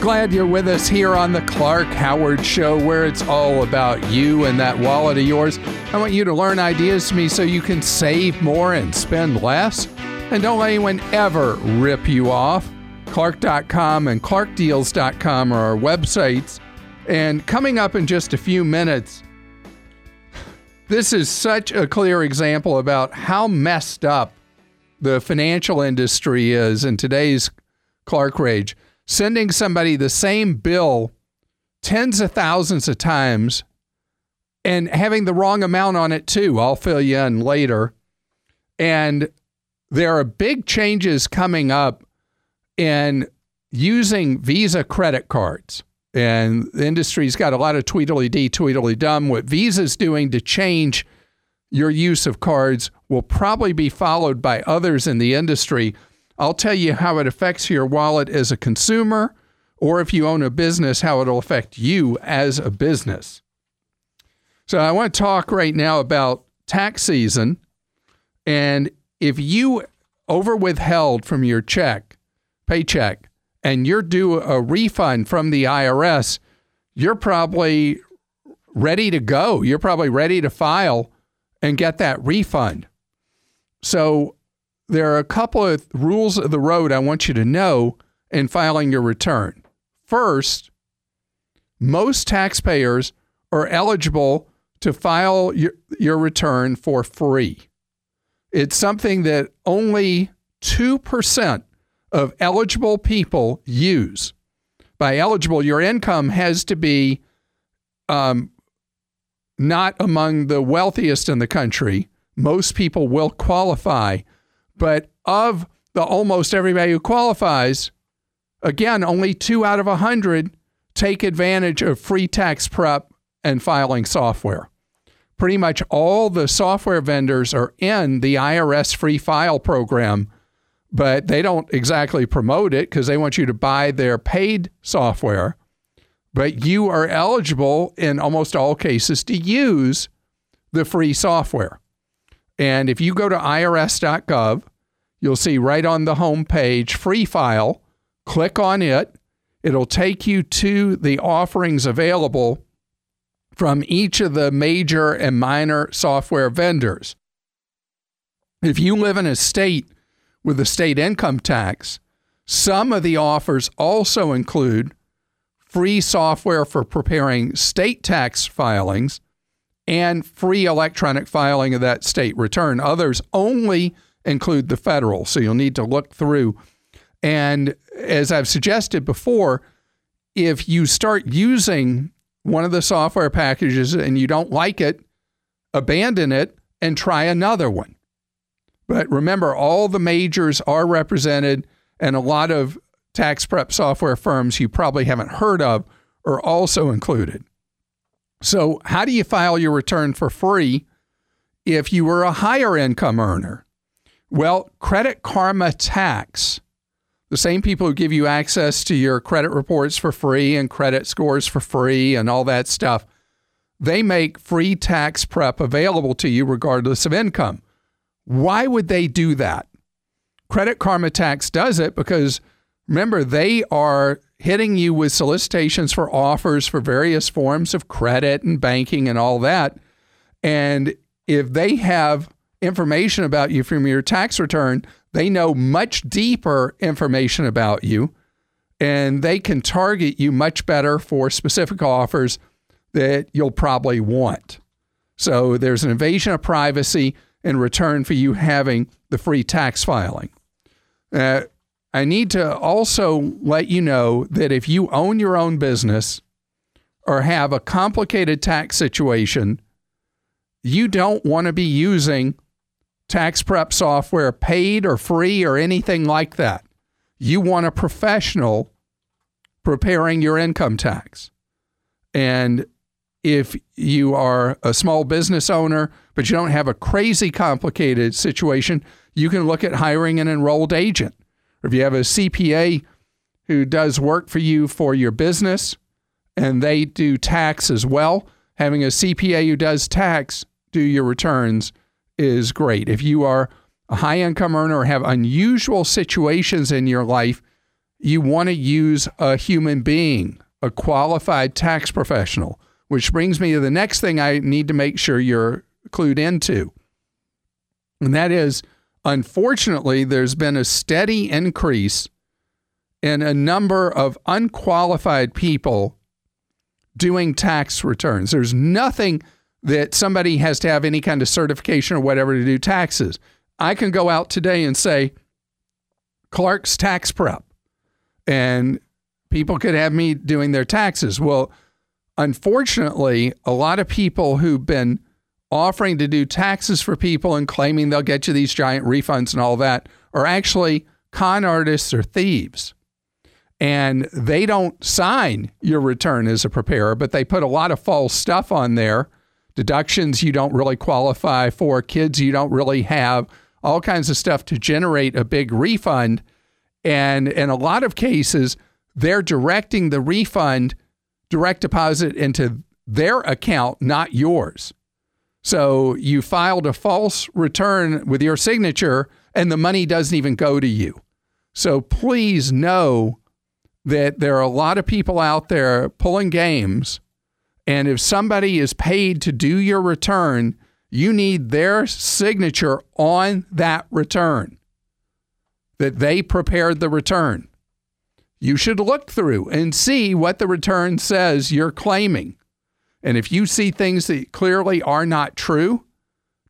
Glad you're with us here on the Clark Howard Show, where it's all about you and that wallet of yours. I want you to learn ideas from me so you can save more and spend less. And don't let anyone ever rip you off. Clark.com and ClarkDeals.com are our websites. And coming up in just a few minutes, this is such a clear example about how messed up the financial industry is in today's Clark Rage. Sending somebody the same bill tens of thousands of times and having the wrong amount on it too. I'll fill you in later. And there are big changes coming up in using Visa credit cards. And the industry's got a lot of tweedly dee, tweedly dum. What Visa's doing to change your use of cards will probably be followed by others in the industry. I'll tell you how it affects your wallet as a consumer, or if you own a business, how it'll affect you as a business. So, I want to talk right now about tax season. And if you over withheld from your check, paycheck, and you're due a refund from the IRS, you're probably ready to go. You're probably ready to file and get that refund. So there are a couple of rules of the road I want you to know in filing your return. First, most taxpayers are eligible to file your, your return for free. It's something that only 2% of eligible people use. By eligible, your income has to be um, not among the wealthiest in the country. Most people will qualify, but of the almost everybody who qualifies, again, only two out of a hundred take advantage of free tax prep and filing software. Pretty much all the software vendors are in the IRS free file program, but they don't exactly promote it because they want you to buy their paid software but you are eligible in almost all cases to use the free software. And if you go to irs.gov, you'll see right on the home page free file. Click on it. It'll take you to the offerings available from each of the major and minor software vendors. If you live in a state with a state income tax, some of the offers also include free software for preparing state tax filings and free electronic filing of that state return. Others only include the federal, so you'll need to look through. And as I've suggested before, if you start using one of the software packages and you don't like it, abandon it and try another one. But remember, all the majors are represented, and a lot of tax prep software firms you probably haven't heard of are also included. So, how do you file your return for free if you were a higher income earner? Well, Credit Karma Tax, the same people who give you access to your credit reports for free and credit scores for free and all that stuff, they make free tax prep available to you regardless of income. Why would they do that? Credit Karma Tax does it because Remember, they are hitting you with solicitations for offers for various forms of credit and banking and all that. And if they have information about you from your tax return, they know much deeper information about you and they can target you much better for specific offers that you'll probably want. So there's an invasion of privacy in return for you having the free tax filing. Uh, I need to also let you know that if you own your own business or have a complicated tax situation, you don't want to be using tax prep software paid or free or anything like that. You want a professional preparing your income tax. And if you are a small business owner, but you don't have a crazy complicated situation, you can look at hiring an enrolled agent or if you have a CPA who does work for you for your business and they do tax as well, having a CPA who does tax do your returns is great. If you are a high income earner or have unusual situations in your life, you want to use a human being, a qualified tax professional, which brings me to the next thing I need to make sure you're clued into. And that is, unfortunately, there's been a steady increase in a number of unqualified people doing tax returns. There's nothing that somebody has to have any kind of certification or whatever to do taxes. I can go out today and say, Clark's Tax Prep, and people could have me doing their taxes. Well, unfortunately, a lot of people who've been offering to do taxes for people and claiming they'll get you these giant refunds and all that are actually con artists or thieves. And they don't sign your return as a preparer, but they put a lot of false stuff on there deductions you don't really qualify for, kids you don't really have, all kinds of stuff to generate a big refund. And in a lot of cases, they're directing the refund direct deposit into their account, not yours. So you filed a false return with your signature and the money doesn't even go to you. So please know that there are a lot of people out there pulling games. And if somebody is paid to do your return, you need their signature on that return that they prepared the return. You should look through and see what the return says you're claiming. And if you see things that clearly are not true,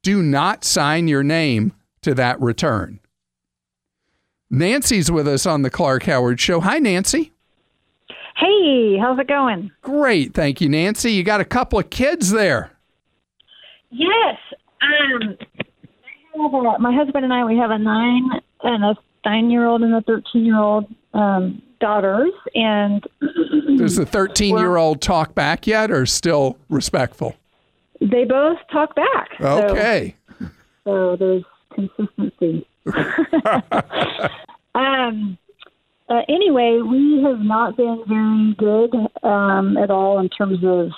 do not sign your name to that return. Nancy's with us on the Clark Howard Show. Hi, Nancy. Hey, how's it going? Great. Thank you, Nancy. You got a couple of kids there. Yes. Um, a, my husband and I, we have a nine and a nine year old and a 13 year old um, daughters. And does the 13 year old talk back yet or still respectful? They both talk back. Okay. So, so there's consistency. um, uh, anyway, we have not been very good um, at all in terms of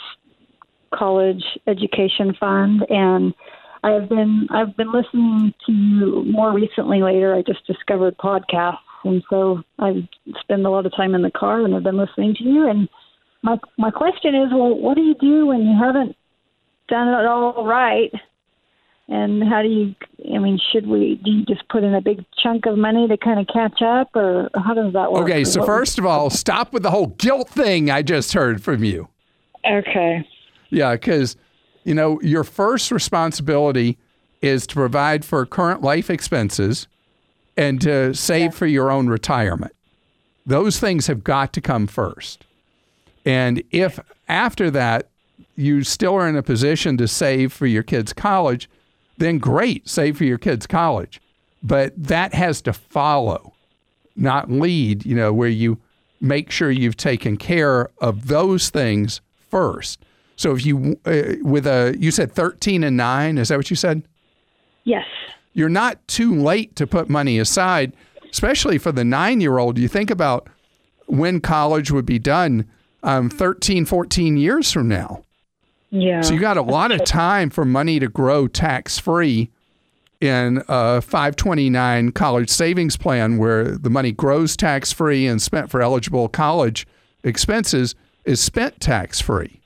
college education fund, and I've been I've been listening to you more recently. Later, I just discovered podcasts, and so I spend a lot of time in the car, and I've been listening to you. And my my question is, well, what do you do when you haven't done it all right? And how do you? I mean, should we? Do you just put in a big chunk of money to kind of catch up, or how does that work? Okay, so first of all, stop with the whole guilt thing I just heard from you. Okay. Yeah, because you know your first responsibility is to provide for current life expenses and to save yeah. for your own retirement. Those things have got to come first. And if after that you still are in a position to save for your kids' college, then great, save for your kids' college. But that has to follow, not lead, you know, where you make sure you've taken care of those things first. So if you, uh, with a, you said 13 and 9, is that what you said? Yes. You're not too late to put money aside, especially for the nine year old. You think about when college would be done um, 13, 14 years from now. Yeah. So you got a lot of time for money to grow tax free in a 529 college savings plan where the money grows tax free and spent for eligible college expenses is spent tax free.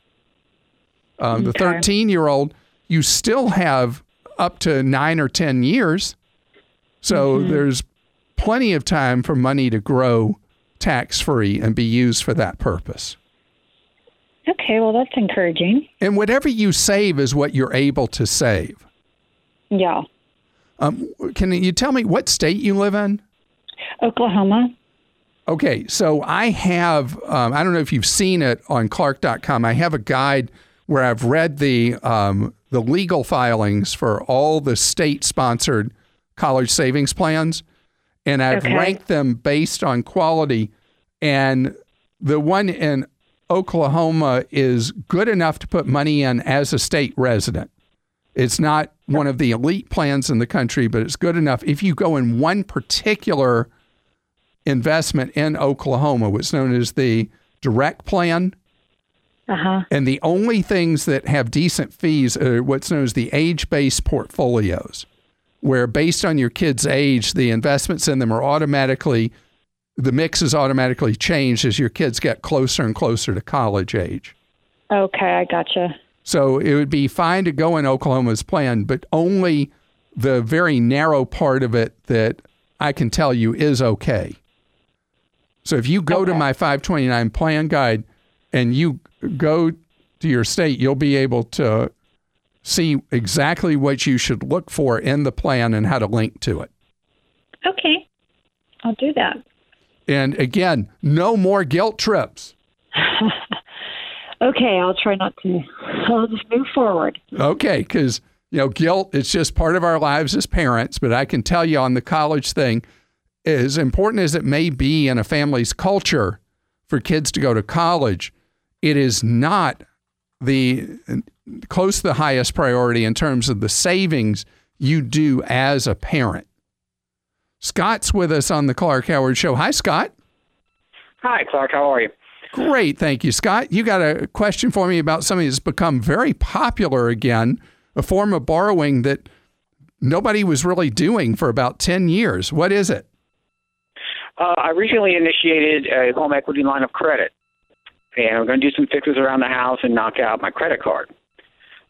Um, the 13 year old, you still have up to nine or 10 years. So mm-hmm. there's plenty of time for money to grow tax free and be used for that purpose. Okay, well, that's encouraging. And whatever you save is what you're able to save. Yeah. Um, can you tell me what state you live in? Oklahoma. Okay, so I have, um, I don't know if you've seen it on Clark.com. I have a guide where I've read the um, the legal filings for all the state sponsored college savings plans, and I've okay. ranked them based on quality. And the one in Oklahoma is good enough to put money in as a state resident. It's not one of the elite plans in the country, but it's good enough. If you go in one particular investment in Oklahoma, what's known as the direct plan, uh-huh. and the only things that have decent fees are what's known as the age based portfolios, where based on your kid's age, the investments in them are automatically the mix is automatically changed as your kids get closer and closer to college age. Okay, I gotcha. So it would be fine to go in Oklahoma's plan, but only the very narrow part of it that I can tell you is okay. So if you go okay. to my 529 plan guide and you go to your state, you'll be able to see exactly what you should look for in the plan and how to link to it. Okay. I'll do that. And again, no more guilt trips. okay, I'll try not to. I'll just move forward. Okay, because you know, guilt it's just part of our lives as parents. But I can tell you on the college thing, as important as it may be in a family's culture for kids to go to college, it is not the close to the highest priority in terms of the savings you do as a parent. Scott's with us on the Clark Howard Show. Hi, Scott. Hi, Clark. How are you? Great. Thank you, Scott. You got a question for me about something that's become very popular again, a form of borrowing that nobody was really doing for about 10 years. What is it? Uh, I recently initiated a home equity line of credit, and I'm going to do some fixes around the house and knock out my credit card.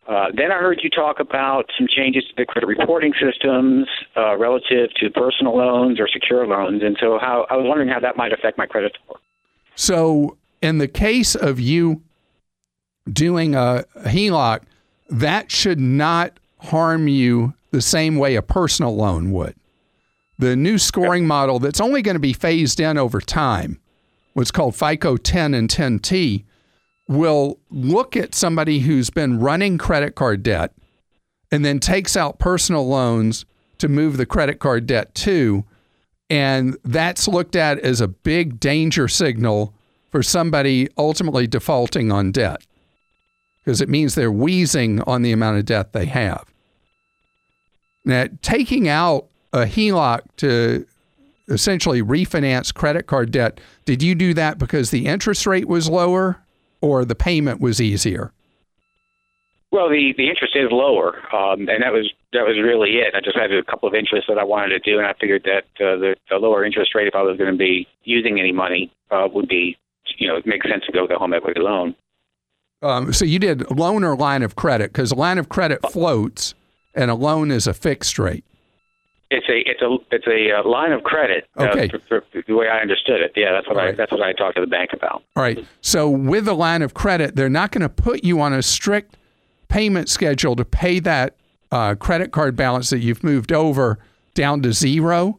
Uh, then I heard you talk about some changes to the credit reporting systems uh, relative to personal loans or secure loans, and so how I was wondering how that might affect my credit score. So, in the case of you doing a, HELOC, that should not harm you the same way a personal loan would. The new scoring model that's only going to be phased in over time, what's called FICO 10 and 10T, will look at somebody who's been running credit card debt and then takes out personal loans to move the credit card debt to. And that's looked at as a big danger signal for somebody ultimately defaulting on debt because it means they're wheezing on the amount of debt they have. Now, taking out a HELOC to essentially refinance credit card debt, did you do that because the interest rate was lower or the payment was easier? Well, the the interest is lower, um, and that was that was really it. I just had a couple of interests that I wanted to do, and I figured that uh, the, the lower interest rate, if I was going to be using any money, uh, would be, you know, it makes sense to go with a home equity loan. Um, so you did loan or line of credit because a line of credit floats, and a loan is a fixed rate. It's a it's a it's a uh, line of credit. Uh, okay. Uh, for, for the way I understood it, yeah, that's what I that's what I talked to the bank about. All right. So with the line of credit, they're not going to put you on a strict payment schedule to pay that uh, credit card balance that you've moved over down to zero.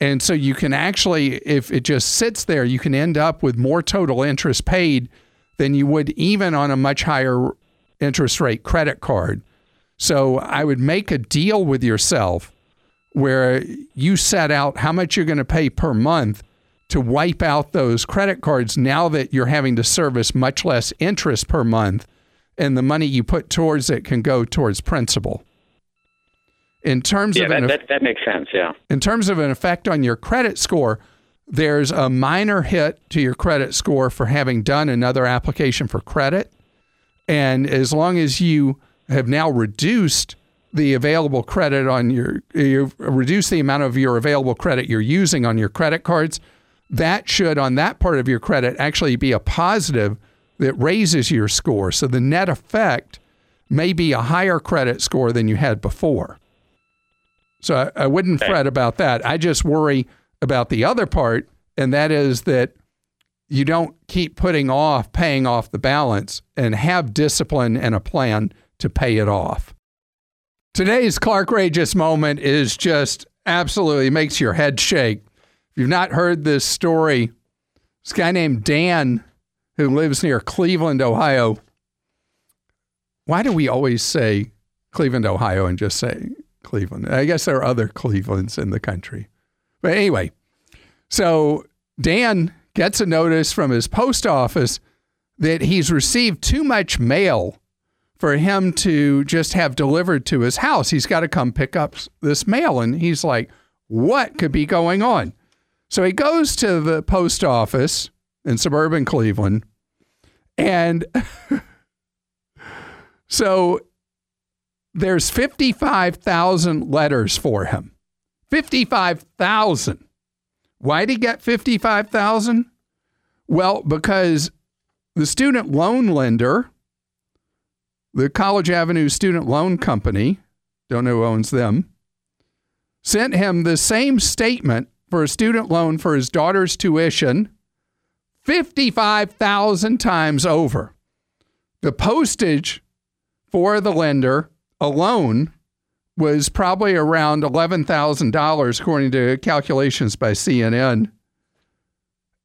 And so you can actually, if it just sits there, you can end up with more total interest paid than you would even on a much higher interest rate credit card. So I would make a deal with yourself where you set out how much you're going to pay per month to wipe out those credit cards now that you're having to service much less interest per month and the money you put towards it can go towards principal. In terms yeah, of that, an, that, that makes sense, yeah. In terms of an effect on your credit score, there's a minor hit to your credit score for having done another application for credit. And as long as you have now reduced the available credit on your you reduce the amount of your available credit you're using on your credit cards that should on that part of your credit actually be a positive that raises your score. So the net effect may be a higher credit score than you had before. So I, I wouldn't okay. fret about that. I just worry about the other part and that is that you don't keep putting off paying off the balance and have discipline and a plan to pay it off Today's Clark Rageous moment is just absolutely makes your head shake. If you've not heard this story, this guy named Dan who lives near Cleveland, Ohio. Why do we always say Cleveland, Ohio and just say Cleveland? I guess there are other Clevelands in the country. But anyway, so Dan gets a notice from his post office that he's received too much mail for him to just have delivered to his house. He's got to come pick up this mail. And he's like, what could be going on? So he goes to the post office in suburban Cleveland. And so there's 55,000 letters for him. 55,000. Why did he get 55,000? Well, because the student loan lender, the College Avenue Student Loan Company, don't know who owns them, sent him the same statement for a student loan for his daughter's tuition 55,000 times over. The postage for the lender alone was probably around $11,000, according to calculations by CNN.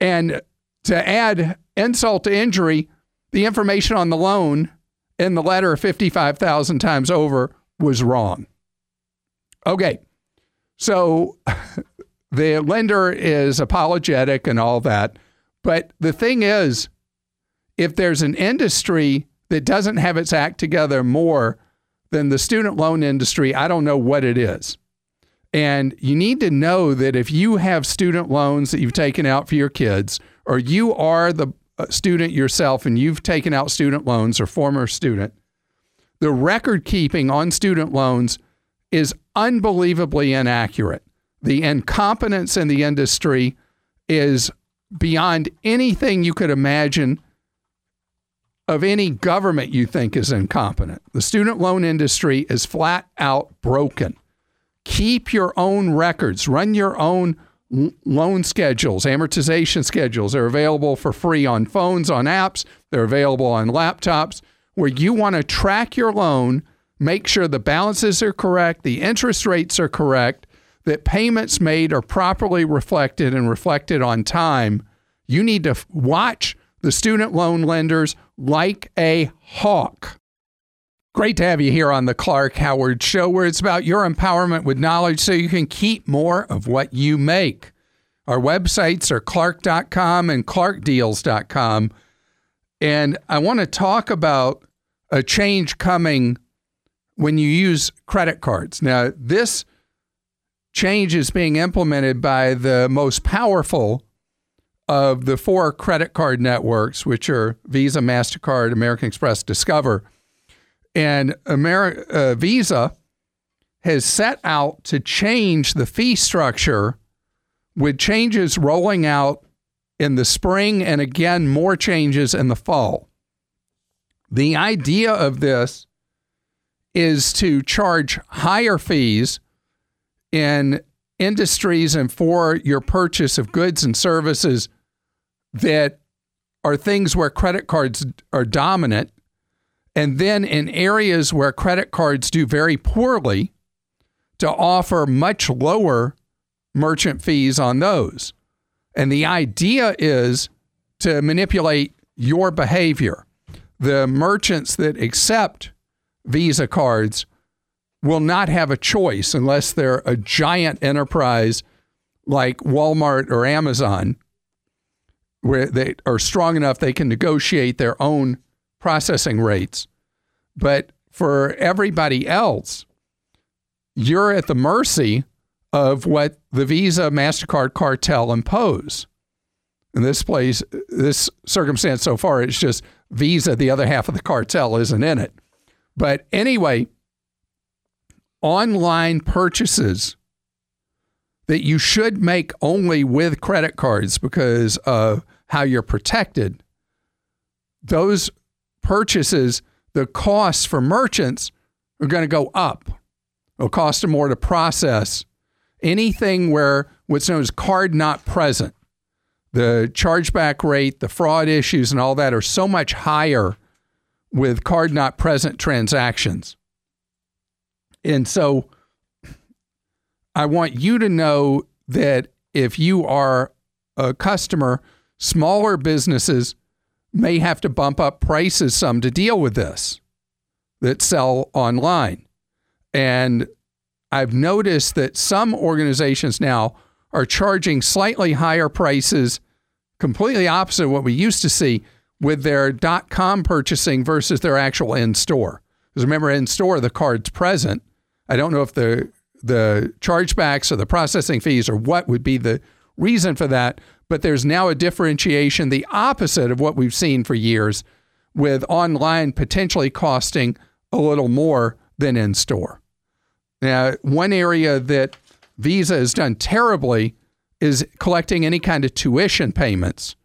And to add insult to injury, the information on the loan in the letter 55,000 times over was wrong. Okay. So the lender is apologetic and all that. But the thing is, if there's an industry that doesn't have its act together more than the student loan industry, I don't know what it is. And you need to know that if you have student loans that you've taken out for your kids, or you are the student yourself and you've taken out student loans or former student, the record keeping on student loans is unbelievably inaccurate. The incompetence in the industry is beyond anything you could imagine of any government you think is incompetent. The student loan industry is flat out broken. Keep your own records, run your own loan schedules, amortization schedules. They're available for free on phones, on apps, they're available on laptops where you want to track your loan, make sure the balances are correct, the interest rates are correct, that payments made are properly reflected and reflected on time. You need to watch the student loan lenders like a hawk. Great to have you here on the Clark Howard Show, where it's about your empowerment with knowledge so you can keep more of what you make. Our websites are clark.com and clarkdeals.com. And I want to talk about a change coming when you use credit cards. Now, this change is being implemented by the most powerful of the four credit card networks, which are Visa, MasterCard, American Express, Discover. And Ameri- uh, Visa has set out to change the fee structure with changes rolling out in the spring and again more changes in the fall. The idea of this is to charge higher fees in industries and for your purchase of goods and services that are things where credit cards are dominant. And then in areas where credit cards do very poorly, to offer much lower merchant fees on those. And the idea is to manipulate your behavior. The merchants that accept Visa cards will not have a choice unless they're a giant enterprise like Walmart or Amazon where they are strong enough they can negotiate their own processing rates. But for everybody else, you're at the mercy of what the Visa MasterCard cartel impose. In this place, this circumstance so far, it's just Visa, the other half of the cartel isn't in it. But anyway, online purchases that you should make only with credit cards because of how you're protected, those purchases, the costs for merchants are going to go up. It'll cost them more to process. Anything where what's known as card not present, the chargeback rate, the fraud issues, and all that are so much higher with card not present transactions. And so I want you to know that if you are a customer, smaller businesses may have to bump up prices some to deal with this that sell online. And I've noticed that some organizations now are charging slightly higher prices, completely opposite of what we used to see with their dot com purchasing versus their actual in store. Because remember, in store, the card's present. I don't know if the the chargebacks or the processing fees or what would be the reason for that. But there's now a differentiation, the opposite of what we've seen for years, with online potentially costing a little more than in store. Now, one area that Visa has done terribly is collecting any kind of tuition payments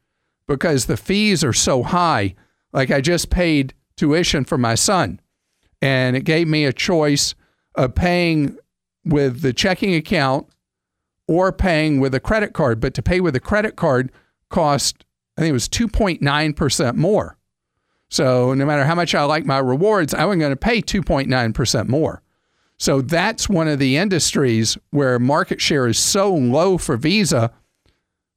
because the fees are so high. Like I just paid tuition for my son, and it gave me a choice of paying with the checking account or paying with a credit card. But to pay with a credit card cost, I think it was 2.9% more. So no matter how much I like my rewards, I wasn't going to pay 2.9% more. So that's one of the industries where market share is so low for Visa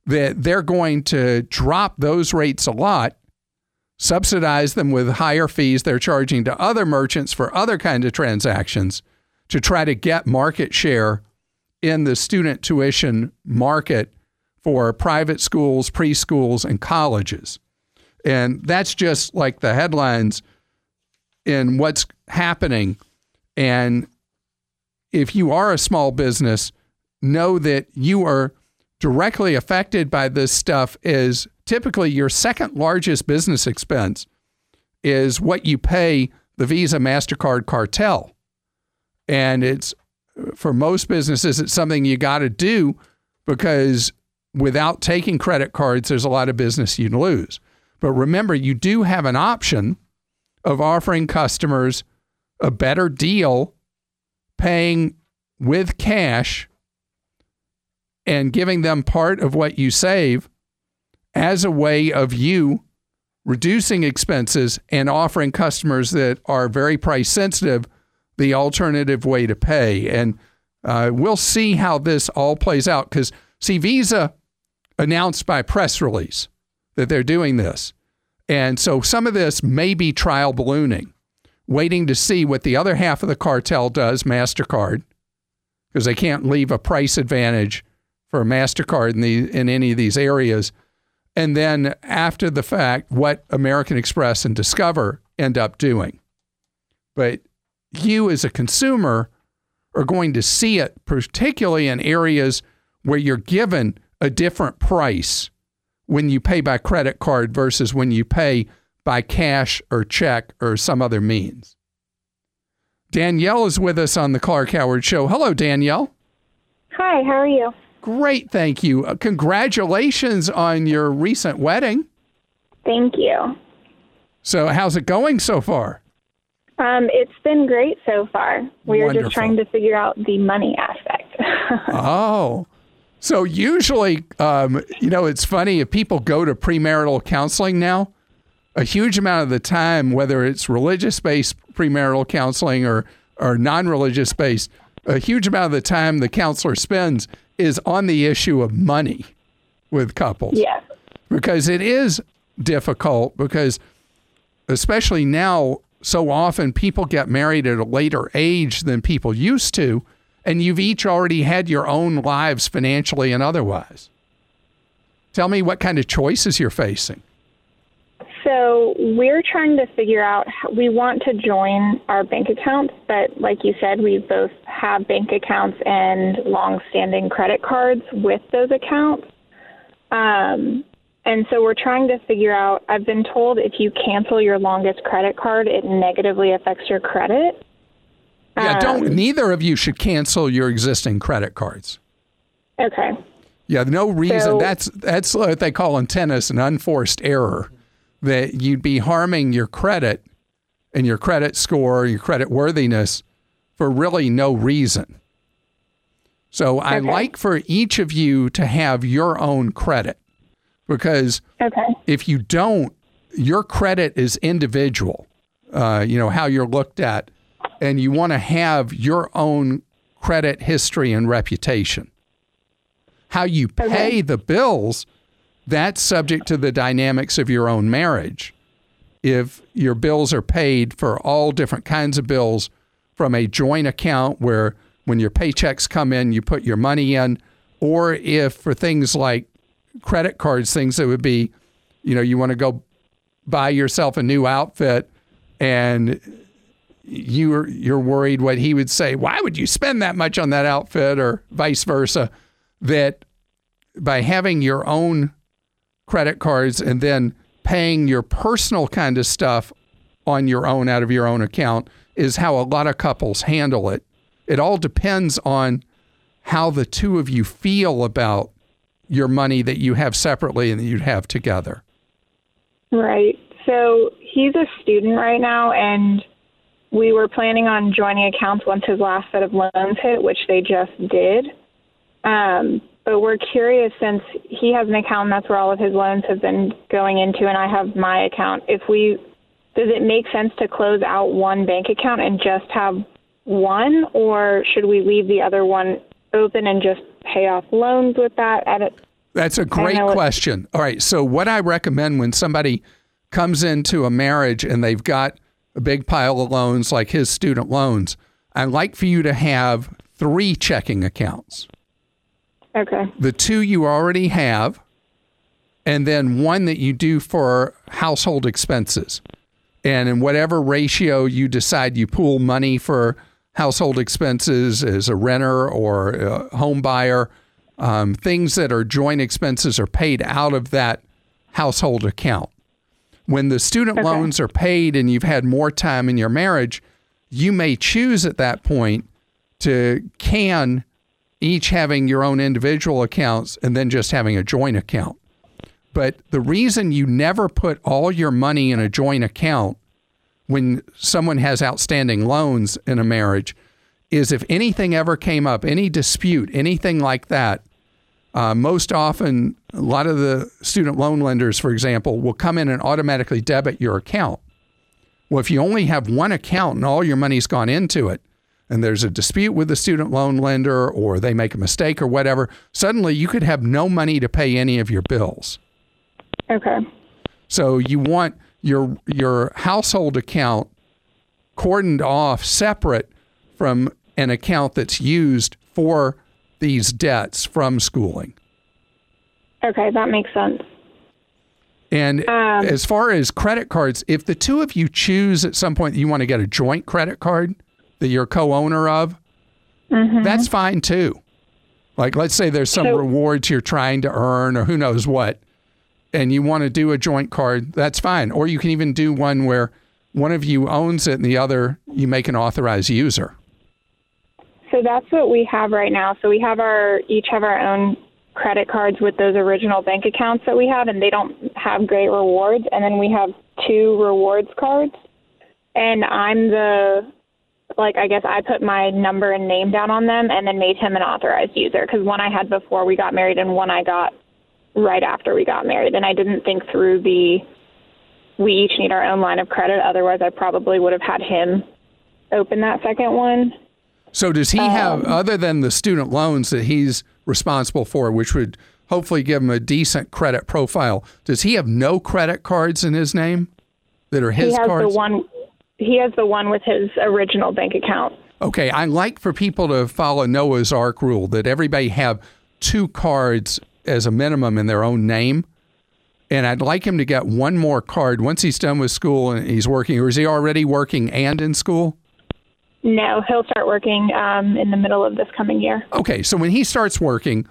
that they're going to drop those rates a lot, subsidize them with higher fees they're charging to other merchants for other kind of transactions to try to get market share in the student tuition market for private schools, preschools, and colleges. And that's just like the headlines in what's happening. And if you are a small business, know that you are directly affected by this stuff is typically your second largest business expense is what you pay the Visa MasterCard cartel. And it's for most businesses, it's something you got to do because without taking credit cards, there's a lot of business you'd lose. But remember, you do have an option of offering customers a better deal paying with cash and giving them part of what you save as a way of you reducing expenses and offering customers that are very price sensitive the alternative way to pay. And uh, we'll see how this all plays out because, see, Visa announced by press release that they're doing this. And so some of this may be trial ballooning, waiting to see what the other half of the cartel does, MasterCard, because they can't leave a price advantage for MasterCard in, the, in any of these areas. And then after the fact, what American Express and Discover end up doing. But you as a consumer are going to see it, particularly in areas where you're given a different price when you pay by credit card versus when you pay by cash or check or some other means. Danielle is with us on the Clark Howard Show. Hello, Danielle. Hi, how are you? Great, thank you. Uh, congratulations on your recent wedding. Thank you. So, how's it going so far? Um, it's been great so far. We are just trying to figure out the money aspect. Oh. So usually, um, you know, it's funny if people go to premarital counseling now, a huge amount of the time, whether it's religious based premarital counseling or, or non religious based, a huge amount of the time the counselor spends is on the issue of money with couples. yes. Because it is difficult, because especially now, so often people get married at a later age than people used to and you've each already had your own lives financially and otherwise. Tell me what kind of choices you're facing. So we're trying to figure out. We want to join our bank accounts, but like you said, we both have bank accounts and long-standing credit cards with those accounts. Um, and so we're trying to figure out. I've been told if you cancel your longest credit card, it negatively affects your credit. Yeah, don't Um, neither of you should cancel your existing credit cards. Okay. Yeah, no reason. So- that's that's what they call in tennis an unforced error. That you'd be harming your credit and your credit score, your credit worthiness for really no reason. So I Okay. like for each of you to have your own credit because Okay. if you don't, your credit is individual. Uh, you know how you're looked at, and you want to have your own credit history and reputation. How you pay Okay. the bills, that's subject to the dynamics of your own marriage. If your bills are paid for all different kinds of bills from a joint account where when your paychecks come in, you put your money in, or if for things like credit cards, things that would be, you know, you want to go buy yourself a new outfit and you're you're worried what he would say, why would you spend that much on that outfit or vice versa, that by having your own credit cards and then paying your personal kind of stuff on your own out of your own account is how a lot of couples handle it. It all depends on how the two of you feel about your money that you have separately and that you'd have together? Right. So he's a student right now, and we were planning on joining accounts once his last set of loans hit, which they just did. Um, but we're curious since he has an account and that's where all of his loans have been going into, and I have my account. If we, does it make sense to close out one bank account and just have one, or should we leave the other one open and just pay off loans with that? At it? That's a great question. All right. So, what I recommend when somebody comes into a marriage and they've got a big pile of loans like his student loans, I'd like for you to have three checking accounts. Okay. The two you already have, and then one that you do for household expenses. And in whatever ratio you decide you pool money for household expenses as a renter or a home buyer, um, things that are joint expenses are paid out of that household account. When the student Okay. loans are paid and you've had more time in your marriage, you may choose at that point to can each having your own individual accounts and then just having a joint account. But the reason you never put all your money in a joint account when someone has outstanding loans in a marriage is if anything ever came up, any dispute, anything like that, uh, most often, a lot of the student loan lenders, for example, will come in and automatically debit your account. Well, if you only have one account and all your money's gone into it, and there's a dispute with the student loan lender or they make a mistake or whatever, suddenly you could have no money to pay any of your bills. Okay. So you want your your household account cordoned off separate from an account that's used for these debts from schooling. Okay, that makes sense. And Um, as far as credit cards, if the two of you choose at some point that you want to get a joint credit card that you're co-owner of, that's fine too. Like let's say there's some So- rewards you're trying to earn or who knows what, and you want to do a joint card, that's fine. Or you can even do one where one of you owns it and the other you make an authorized user. So that's what we have right now. So we have our each have our own credit cards with those original bank accounts that we have, and they don't have great rewards. And then we have two rewards cards, and I'm the like I guess I put my number and name down on them, and then made him an authorized user because one I had before we got married, and one I got right after we got married, and I didn't think through the we each need our own line of credit. Otherwise, I probably would have had him open that second one. So does he have um, other than the student loans that he's responsible for, which would hopefully give him a decent credit profile? Does he have no credit cards in his name that are his he has cards? the one. He has the one with his original bank account. Okay, I like for people to follow Noah's Ark rule that everybody have two cards as a minimum in their own name. And I'd like him to get one more card once he's done with school and he's working, or is he already working and in school? No, he'll start working um, in the middle of this coming year. Okay, so when he starts working,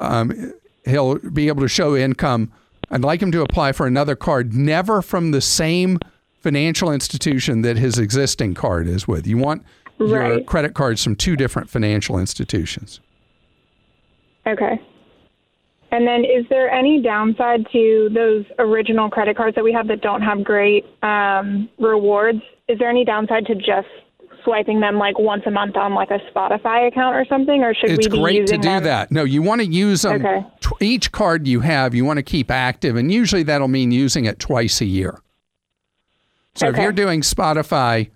um, he'll be able to show income. I'd like him to apply for another card, never from the same financial institution that his existing card is with. You want your credit cards from two different financial institutions. Okay. And then, is there any downside to those original credit cards that we have that don't have great um, rewards? Is there any downside to just swiping them like once a month on like a Spotify account or something, or should It's we be great to do them? that. No, you want to use them. Okay. tw- each card you have, you want to keep active, and usually that'll mean using it twice a year. So if you're doing Spotify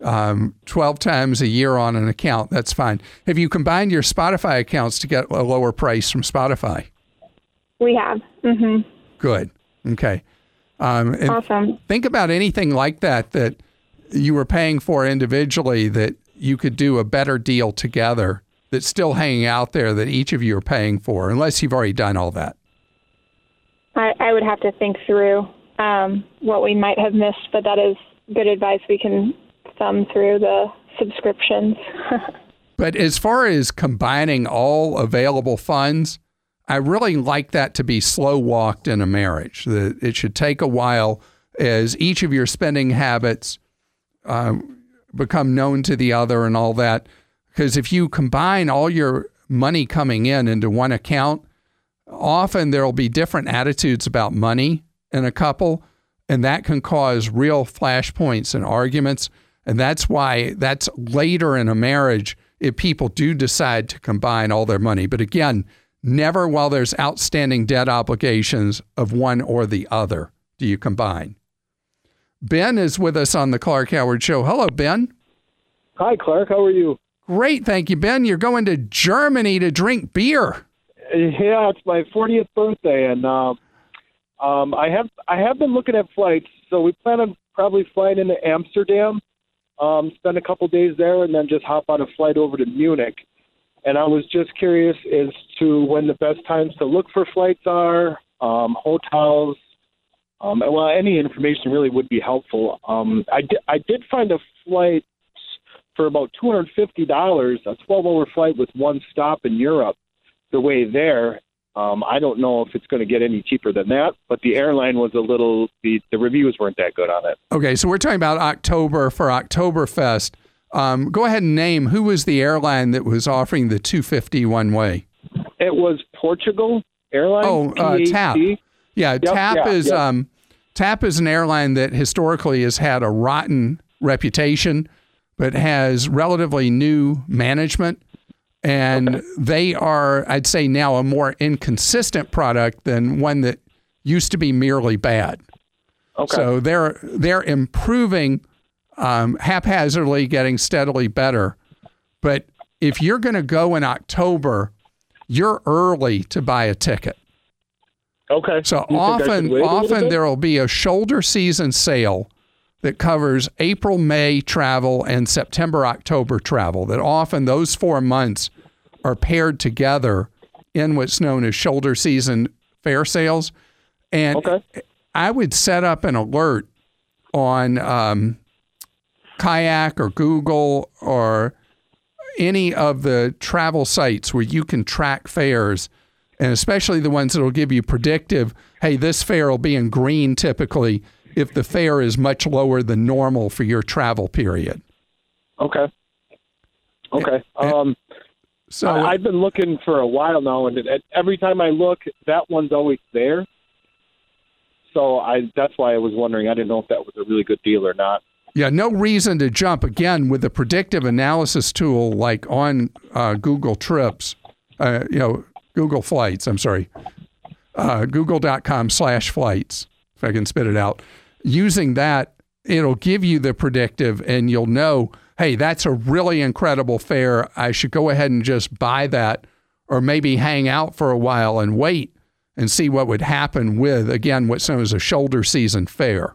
um, 12 times a year on an account, that's fine. Have you combined your Spotify accounts to get a lower price from Spotify? We have. hmm Good. Okay. Um, Awesome. think about anything like that that you were paying for individually that you could do a better deal together that's still hanging out there that each of you are paying for, unless you've already done all that. I, I would have to think through um, what we might have missed, but that is good advice. We can thumb through the subscriptions. But as far as combining all available funds, I really like that to be slow walked in a marriage. That it should take a while as each of your spending habits um, become known to the other and all that. Because if you combine all your money coming in into one account, often there'll be different attitudes about money in a couple, and that can cause real flashpoints and arguments. And that's why that's later in a marriage if people do decide to combine all their money. But again, never while there's outstanding debt obligations of one or the other do you combine. Ben is with us on the Clark Howard Show. Hello, Ben. Hi, Clark. How are you? Great, thank you, Ben. You're going to Germany to drink beer. Yeah, it's my 40th birthday, and uh, um, I have I have been looking at flights. So we plan on probably flying into Amsterdam, um, spend a couple days there, and then just hop on a flight over to Munich. And I was just curious as to when the best times to look for flights are, um, hotels. Um, well, any information really would be helpful. Um, I, di- I did find a flight for about two hundred fifty dollars, a twelve-hour flight with one stop in Europe. The way there, um, I don't know if it's going to get any cheaper than that, but the airline was a little the the reviews weren't that good on it. Okay, so we're talking about October for Oktoberfest. Um, go ahead and name who was the airline that was offering the 250 one way. It was Portugal Airlines. Oh, uh, TAP. Yeah, Yep, TAP yeah, is yep. um, TAP is an airline that historically has had a rotten reputation, but has relatively new management, and they are, I'd say, now a more inconsistent product than one that used to be merely bad. Okay. So they're they're improving um, haphazardly, getting steadily better. But if you're going to go in October, you're early to buy a ticket. okay. So You think I should often, wait a little often there will be a shoulder season sale that covers April, May travel and September, October travel. That often those four months are paired together in what's known as shoulder season fare sales. And Okay. I would set up an alert on um, Kayak or Google or any of the travel sites where you can track fares, and especially the ones that will give you predictive hey, this fare will be in green typically if the fare is much lower than normal for your travel period. Okay. Okay. Um, So, I, I've been looking for a while now, and it, every time I look, that one's always there. So I that's why I was wondering. I didn't know if that was a really good deal or not. Yeah, no reason to jump again with the predictive analysis tool like on uh, Google Trips, uh, you know, Google Flights. I'm sorry, uh, Google.com slash flights. If I can spit it out, using that, it'll give you the predictive, and you'll know, hey, that's a really incredible fare. I should go ahead and just buy that, or maybe hang out for a while and wait and see what would happen with again what's known as a shoulder season fare.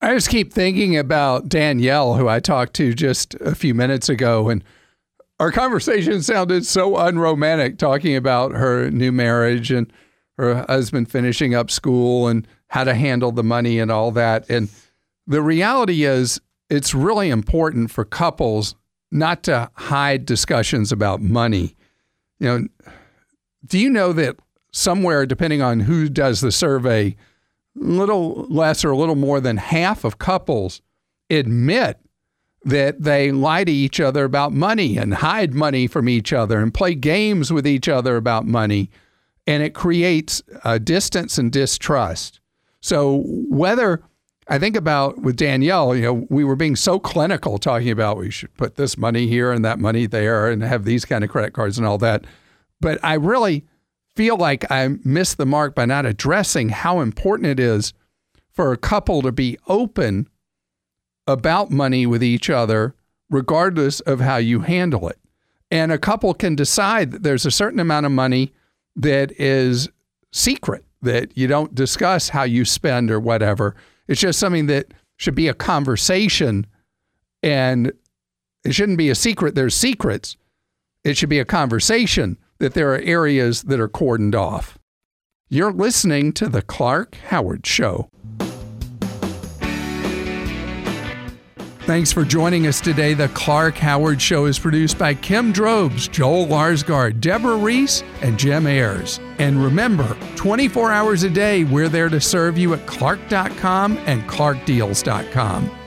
I just keep thinking about Danielle, who I talked to just a few minutes ago, and our conversation sounded so unromantic, talking about her new marriage and her husband finishing up school and how to handle the money and all that. And the reality is, it's really important for couples not to hide discussions about money. You know, do you know that somewhere, depending on who does the survey, little less or a little more than half of couples admit that they lie to each other about money and hide money from each other and play games with each other about money. And it creates uh, distance and distrust. So, whether I think about with Danielle, you know, we were being so clinical talking about we should put this money here and that money there and have these kind of credit cards and all that. But I really feel like I missed the mark by not addressing how important it is for a couple to be open about money with each other, regardless of how you handle it. And a couple can decide that there's a certain amount of money that is secret, that you don't discuss how you spend or whatever. It's just something that should be a conversation and it shouldn't be a secret. There's secrets. It should be a conversation that there are areas that are cordoned off. You're listening to The Clark Howard Show. Thanks for joining us today. The Clark Howard Show is produced by Kim Drobes, Joel Larsgaard, Deborah Reese, and Jim Ayers. And remember, 24 hours a day, we're there to serve you at clark.com and clarkdeals.com.